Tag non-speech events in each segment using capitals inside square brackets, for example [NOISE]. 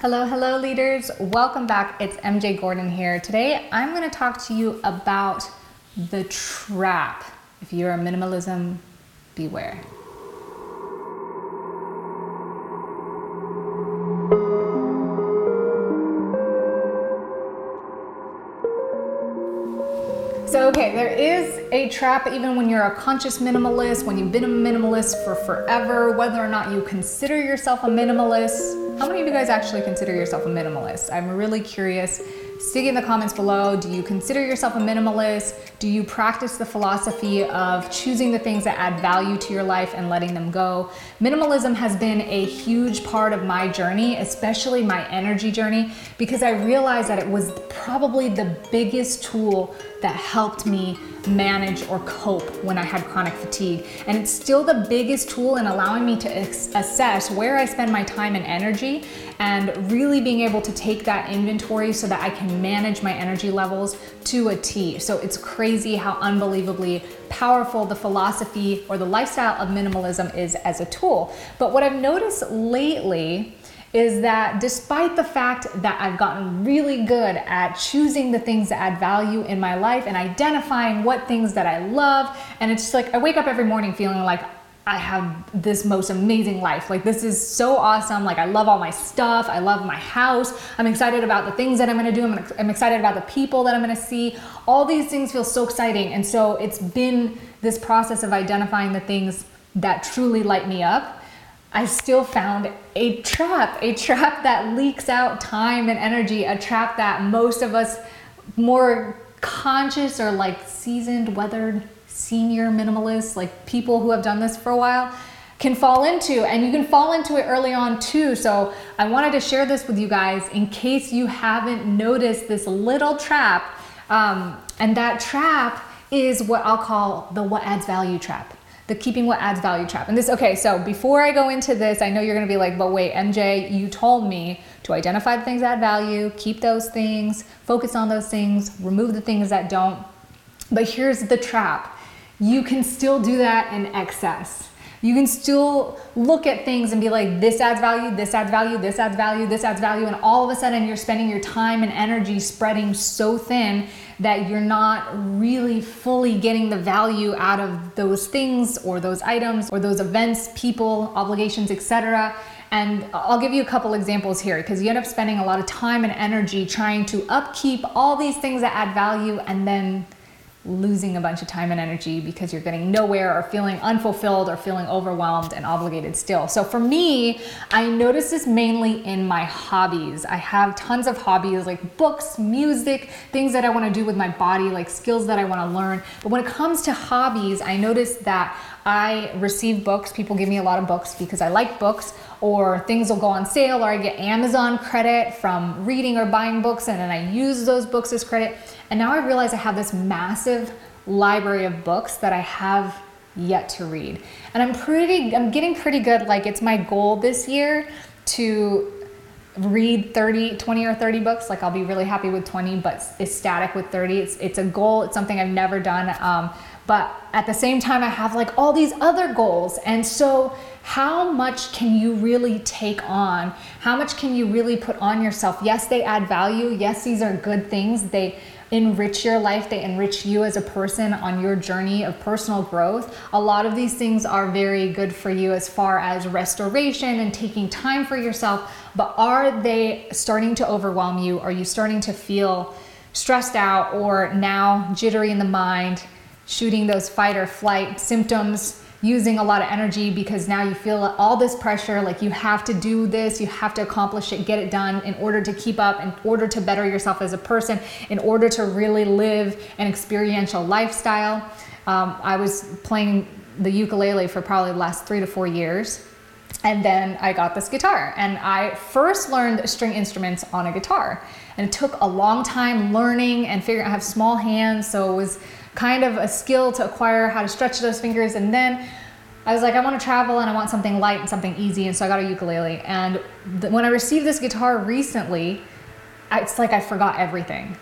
Hello, hello, leaders. Welcome back. It's MJ Gordon here. Today, I'm going to talk to you about the trap. If you're a minimalism, beware. So, okay, there is a trap even when you're a conscious minimalist, when you've been a minimalist for forever, whether or not you consider yourself a minimalist. How many of you guys actually consider yourself a minimalist? I'm really curious Stick in the comments below. Do you consider yourself a minimalist? Do you practice the philosophy of choosing the things that add value to your life and letting them go? Minimalism has been a huge part of my journey, especially my energy journey, because I realized that it was probably the biggest tool that helped me manage or cope when I had chronic fatigue. And it's still the biggest tool in allowing me to assess where I spend my time and energy and really being able to take that inventory so that I can manage my energy levels to a T. So it's crazy how unbelievably powerful the philosophy or the lifestyle of minimalism is as a tool. But what I've noticed lately is that despite the fact that I've gotten really good at choosing the things that add value in my life and identifying what things that I love, and it's just like I wake up every morning feeling like I have this most amazing life. Like, this is so awesome. Like, I love all my stuff. I love my house. I'm excited about the things that I'm gonna do. I'm, I'm excited about the people that I'm gonna see. All these things feel so exciting. And so, it's been this process of identifying the things that truly light me up I still found a trap, a trap [LAUGHS] that leaks out time and energy, a trap that most of us more conscious or like seasoned, weathered senior minimalists, like people who have done this for a while, can fall into. And you can fall into it early on too. So I wanted to share this with you guys in case you haven't noticed this little trap. Um, and that trap is what I'll call the what adds value trap the keeping what adds value trap. And this, okay, so before I go into this, I know you're gonna be like, but wait, MJ, you told me to identify the things that add value, keep those things, focus on those things, remove the things that don't. But here's the trap you can still do that in excess. You can still look at things and be like, this adds value, this adds value, this adds value, this adds value. And all of a sudden, you're spending your time and energy spreading so thin that you're not really fully getting the value out of those things or those items or those events, people, obligations, etc. And I'll give you a couple examples here because you end up spending a lot of time and energy trying to upkeep all these things that add value and then losing a bunch of time and energy because you're getting nowhere or feeling unfulfilled or feeling overwhelmed and obligated still. So for me, I notice this mainly in my hobbies. I have tons of hobbies like books, music, things that I want to do with my body, like skills that I want to learn. But when it comes to hobbies, I notice that I receive books. People give me a lot of books because I like books, or things will go on sale, or I get Amazon credit from reading or buying books, and then I use those books as credit. And now I realize I have this massive library of books that I have yet to read. And I'm pretty, I'm getting pretty good. Like, it's my goal this year to read 30 20 or 30 books like i'll be really happy with 20 but ecstatic with 30 it's, it's a goal it's something i've never done um, but at the same time i have like all these other goals. And so how much can you really take on? How much can you really put on yourself? Yes they add value. Yes these are good things. They enrich your life, they enrich you as a person on your journey of personal growth. A lot of these things are very good for you as far as restoration and taking time for yourself, but are they starting to overwhelm you? Are you starting to feel stressed out or now jittery in the mind, shooting those fight or flight symptoms? using a lot of energy because now you feel all this pressure like you have to do this, you have to accomplish it, get it done in order to keep up, in order to better yourself as a person, in order to really live an experiential lifestyle. Um, I was playing the ukulele for probably the last three to four years. And then I got this guitar, and I first learned string instruments on a guitar. And it took a long time learning and figuring I have small hands, so it was kind of a skill to acquire how to stretch those fingers. And then I was like, I want to travel and I want something light and something easy. And so I got a ukulele. And th- when I received this guitar recently, it's like I forgot everything.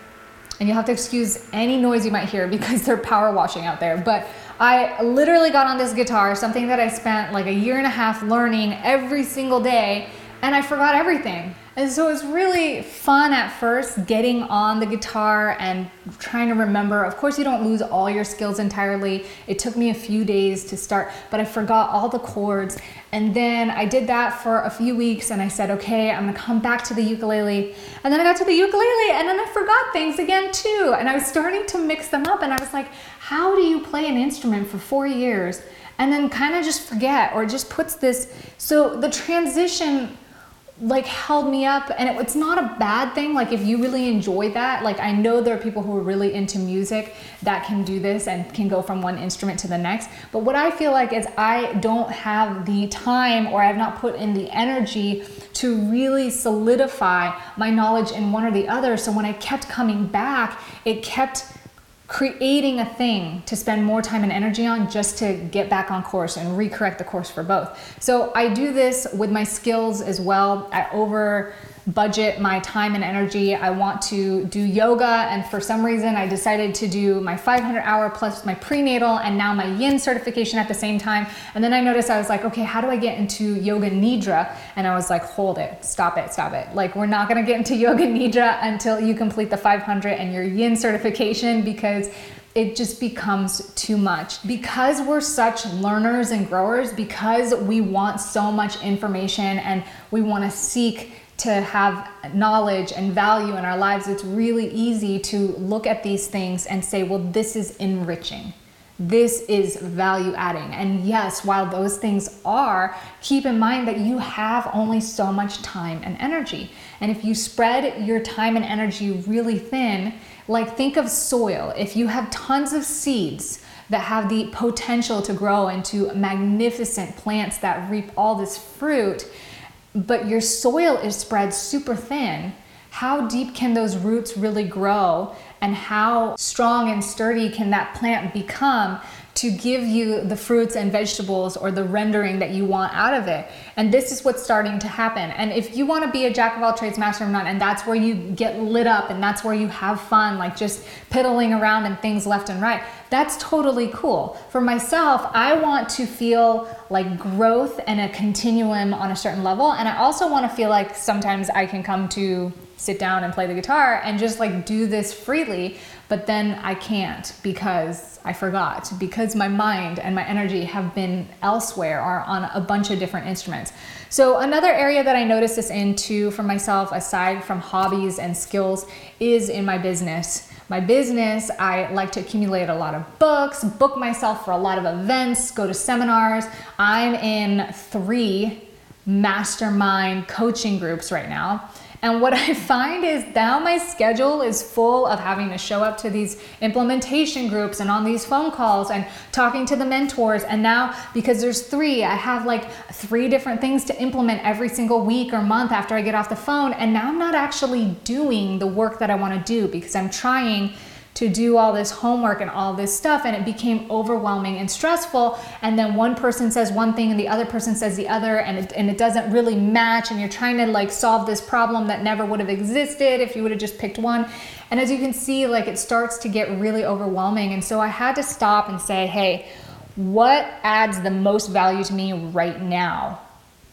And you'll have to excuse any noise you might hear [LAUGHS] because they're power washing out there. But I literally got on this guitar, something that I spent like a year and a half learning every single day. And I forgot everything. And so it was really fun at first getting on the guitar and trying to remember. Of course, you don't lose all your skills entirely. It took me a few days to start, but I forgot all the chords. And then I did that for a few weeks and I said, okay, I'm gonna come back to the ukulele. And then I got to the ukulele and then I forgot things again too. And I was starting to mix them up and I was like, how do you play an instrument for four years and then kind of just forget or just puts this? So the transition like held me up. And it, it's not a bad thing like if you really enjoy that. Like i know there are people who are really into music that can do this and can go from one instrument to the next. But what i feel like is i don't have the time or i have not put in the energy to really solidify my knowledge in one or the other. So when i kept coming back it kept creating a thing to spend more time and energy on just to get back on course and recorrect the course for both. So I do this with my skills as well. I over budget my time and energy. I want to do yoga, and for some reason, I decided to do my 500 hour plus my prenatal and now my yin certification at the same time. And then I noticed I was like, okay, how do I get into yoga nidra? And I was like, hold it, stop it, stop it. Like, we're not gonna get into [LAUGHS] yoga nidra until you complete the 500 and your yin certification because it just becomes too much. Because we're such learners and growers, because we want so much information and we want to seek to have knowledge and value in our lives, it's really easy to look at these things and say, well, this is enriching. This is value adding. And yes, while those things are, keep in mind that you have only so much time and energy. And if you spread your time and energy really thin, like think of soil. If you have tons of seeds, that have the potential to grow into magnificent plants that reap all this fruit, but your soil is spread super thin, how deep can those roots really grow? And how strong and sturdy can that plant become to give you the fruits and vegetables or the rendering that you want out of it. And this is what's starting to happen. And if you want to be a jack of all trades, master of none, and that's where you get lit up and that's where you have fun, like just piddling around and things left and right, that's totally cool. For myself, I want to feel like growth and a continuum on a certain level. And I also want to feel like sometimes I can come to sit down and play the guitar and just like do this freely but then I can't because I forgot, because my mind and my energy have been elsewhere or on a bunch of different instruments. So, another area that I notice this in too for myself, aside from hobbies and skills, is in my business. My business, I like to accumulate a lot of books, book myself for a lot of events, go to seminars. I'm in three mastermind coaching groups right now. And what I find is now my schedule is full of having to show up to these implementation groups and on these phone calls and talking to the mentors. And now, because there's three, I have like three different things to implement every single week or month after I get off the phone. And now I'm not actually doing the work that I want to do because I'm trying to do all this homework and all this stuff and it became overwhelming and stressful. And then one person says one thing and the other person says the other and it, and it doesn't really match and you're trying to like solve this problem that never would have existed if you would have just picked one. And as you can see like it starts to get really overwhelming. And so I had to stop and say hey what adds the most value to me right now?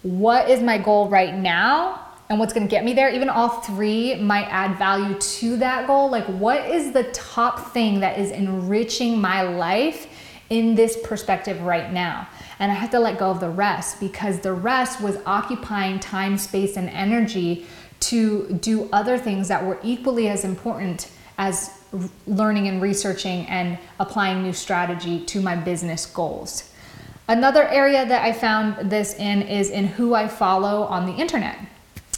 What is my goal right now and what's going to get me there, even all three might add value to that goal. Like, what is the top thing that is enriching my life in this perspective right now? And I have to let go of the rest because the rest was occupying time, space, and energy to do other things that were equally as important as learning and researching and applying new strategy to my business goals. Another area that I found this in is in who I follow on the internet.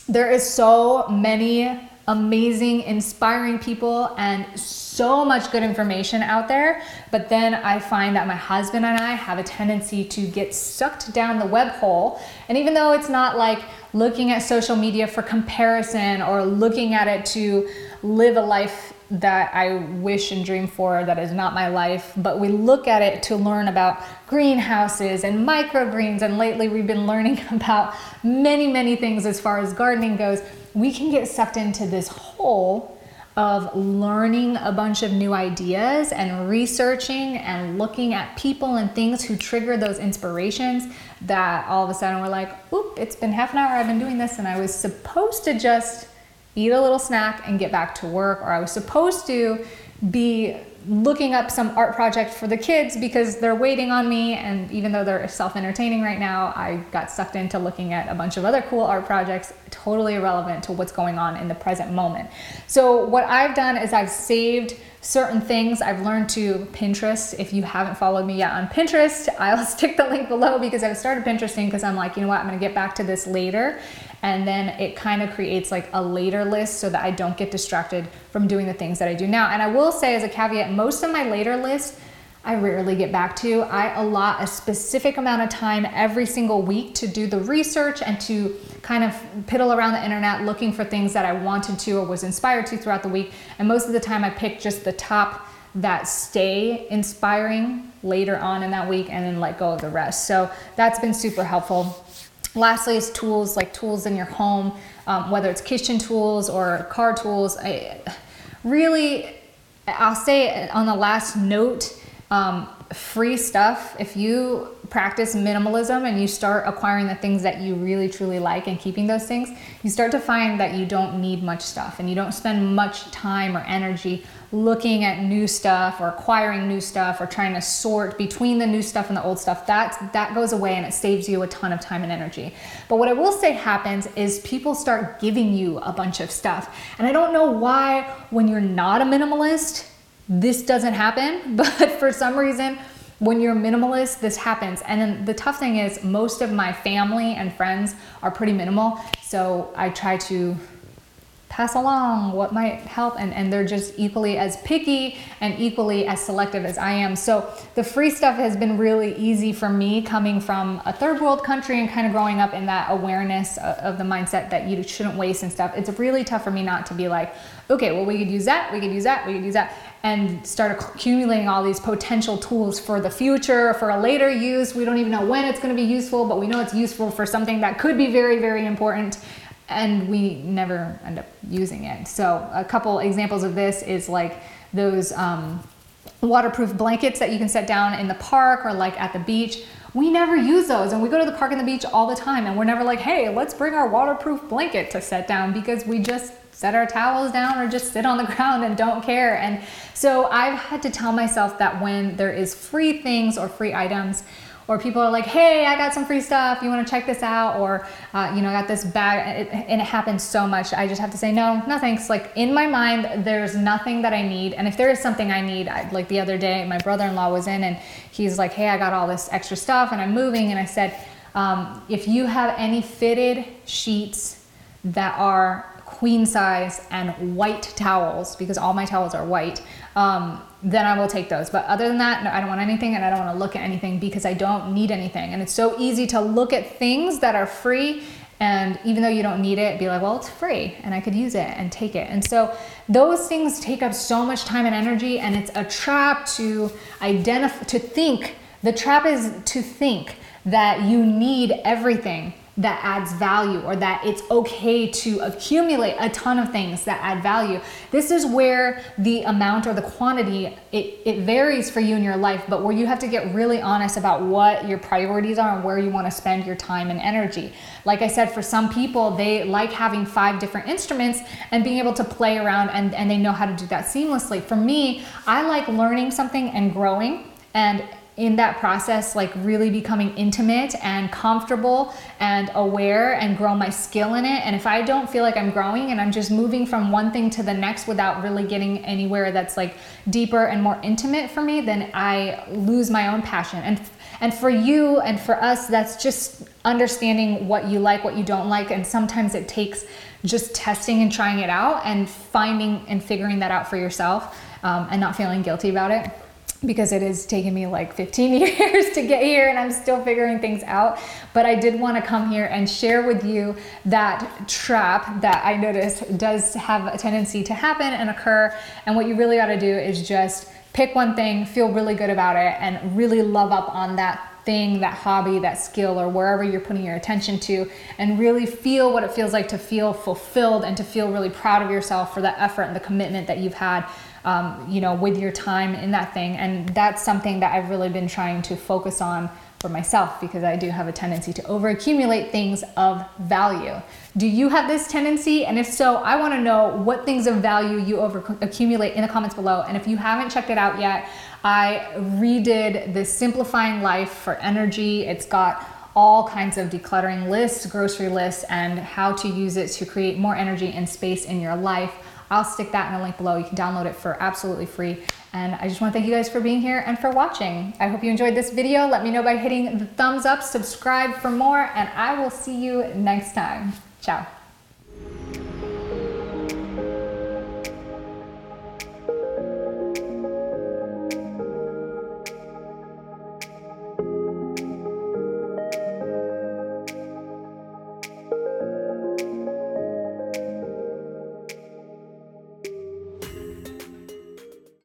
There is so many amazing, inspiring people and so much good information out there. But then I find that my husband and I have a tendency to get sucked down the web hole. And even though it's not like looking at social media for comparison or looking at it to live a life that I wish and dream for that is not my life, but we look at it to learn about greenhouses and microgreens. And lately we've been learning [LAUGHS] about many, many things as far as gardening goes. We can get sucked into this hole of learning a bunch of new ideas and researching and looking at people and things who trigger those inspirations that all of a sudden we're like, oop, it's been half an hour I've been doing this and I was supposed to just eat a little snack and get back to work, or I was supposed to be looking up some art project for the kids because they're waiting on me and even though they're self-entertaining right now i got sucked into looking at a bunch of other cool art projects totally irrelevant to what's going on in the present moment. So what i've done is i've saved certain things. I've learned to pinterest. If you haven't followed me yet on pinterest [LAUGHS] i'll [LAUGHS] stick the link below because i've started pinteresting because i'm like you know what? I'm to get back to this later. And then it kind of creates like a later list so that I don't get distracted from doing the things that I do now. And I will say as a caveat, most of my later lists I rarely get back to. I allot a specific amount of time every single week to do the research and to kind of piddle around the internet looking for things that I wanted to or was inspired to throughout the week. And most of the time I pick just the top that stay inspiring later on in that week and then let go of the rest. So that's been super helpful. Lastly is tools, like tools in your home, um, whether it's kitchen tools or car tools. I, really, I'll say on the last note, um, free stuff. If you practice minimalism and you start acquiring the things that you really truly like and keeping those things, you start to find that you don't need much stuff and you don't spend much time or energy looking at new stuff or acquiring new stuff or trying to sort between the new stuff and the old stuff. That that goes away and it saves you a ton of time and energy. But what I will say happens is people start giving you a bunch of stuff. And I don't know why when you're not a minimalist, this doesn't happen, [LAUGHS] but for some reason when you're minimalist, this happens. And then the tough thing is, most of my family and friends are pretty minimal. So I try to pass along what might help and, and they're just equally as picky and equally as selective as I am. So the free stuff has been really easy for me coming from a third world country and kind of growing up in that awareness of the mindset that you shouldn't waste and stuff. It's really tough for me not to be like, okay, well we could use that, we could use that, we could use that and start accumulating all these potential tools for the future, for a later use. We don't even know when it's going to be useful, but we know it's useful for something that could be very, very important and we never end up using it. So a couple examples of this is like those um, waterproof blankets that you can set down in the park or like at the beach. We never use those and we go to the park and the beach all the time and we're never like, hey, let's bring our waterproof blanket to set down because we just set our towels down or just sit on the [LAUGHS] ground and don't care. And so I've had to tell myself that when there is free things or free items, or people are like, hey, I got some free stuff. You want to check this out? Or, uh, you know, I got this bag. It, and it happens so much. I just have to say, no, no thanks. Like in my mind, there's nothing that I need. And if there is something I need, I, like the other day, my brother in law was in and he's like, hey, I got all this extra stuff and I'm moving. And I said, um, if you have any fitted sheets that are queen size and white towels, because all my towels are white, um, then I will take those. But other than that, no, I don't want anything and I don't want to look at anything because I don't need anything. And it's so easy to look at things that are free and even though you don't need it, be like, well, it's free and I could use it and take it. And so those things take up so much time and energy and it's a trap to identify, to think. The trap is to think that you need everything that adds value or that it's okay to accumulate a ton of things that add value. This is where the amount or the quantity, it, it varies for you in your life, but where you have to get really honest about what your priorities are and where you want to spend your time and energy. Like I said, for some people, they like having five different instruments and being able to play around and, and they know how to do that seamlessly. For me, I like learning something and growing and in that process, like really becoming intimate and comfortable and aware and grow my skill in it. And if I don't feel like I'm growing and I'm just moving from one thing to the next without really getting anywhere that's like deeper and more intimate for me, then I lose my own passion. And and for you and for us, that's just understanding what you like, what you don't like. And sometimes it takes just testing and trying it out and finding and figuring that out for yourself um, and not feeling guilty about it because it has taken me like 15 [LAUGHS] years to get here and I'm still figuring things out. But I did want to come here and share with you that trap that I noticed does have a tendency to happen and occur. And what you really got to do is just pick one thing, feel really good about it, and really love up on that thing, that hobby, that skill, or wherever you're putting your attention to, and really feel what it feels like to feel fulfilled and to feel really proud of yourself for the effort and the commitment that you've had. Um, you know, with your time in that thing. And that's something that I've really been trying to focus on for myself because I do have a tendency to overaccumulate things of value. Do you have this tendency? And if so, I want to know what things of value you overaccumulate in the comments below. And if you haven't checked it out yet, I redid the Simplifying Life for Energy. It's got all kinds of decluttering lists, grocery lists, and how to use it to create more energy and space in your life. I'll stick that in a link below. You can download it for absolutely free. And I just want to thank you guys for being here and for watching. I hope you enjoyed this video. Let me know by hitting the thumbs up, subscribe for more, and I will see you next time. Ciao.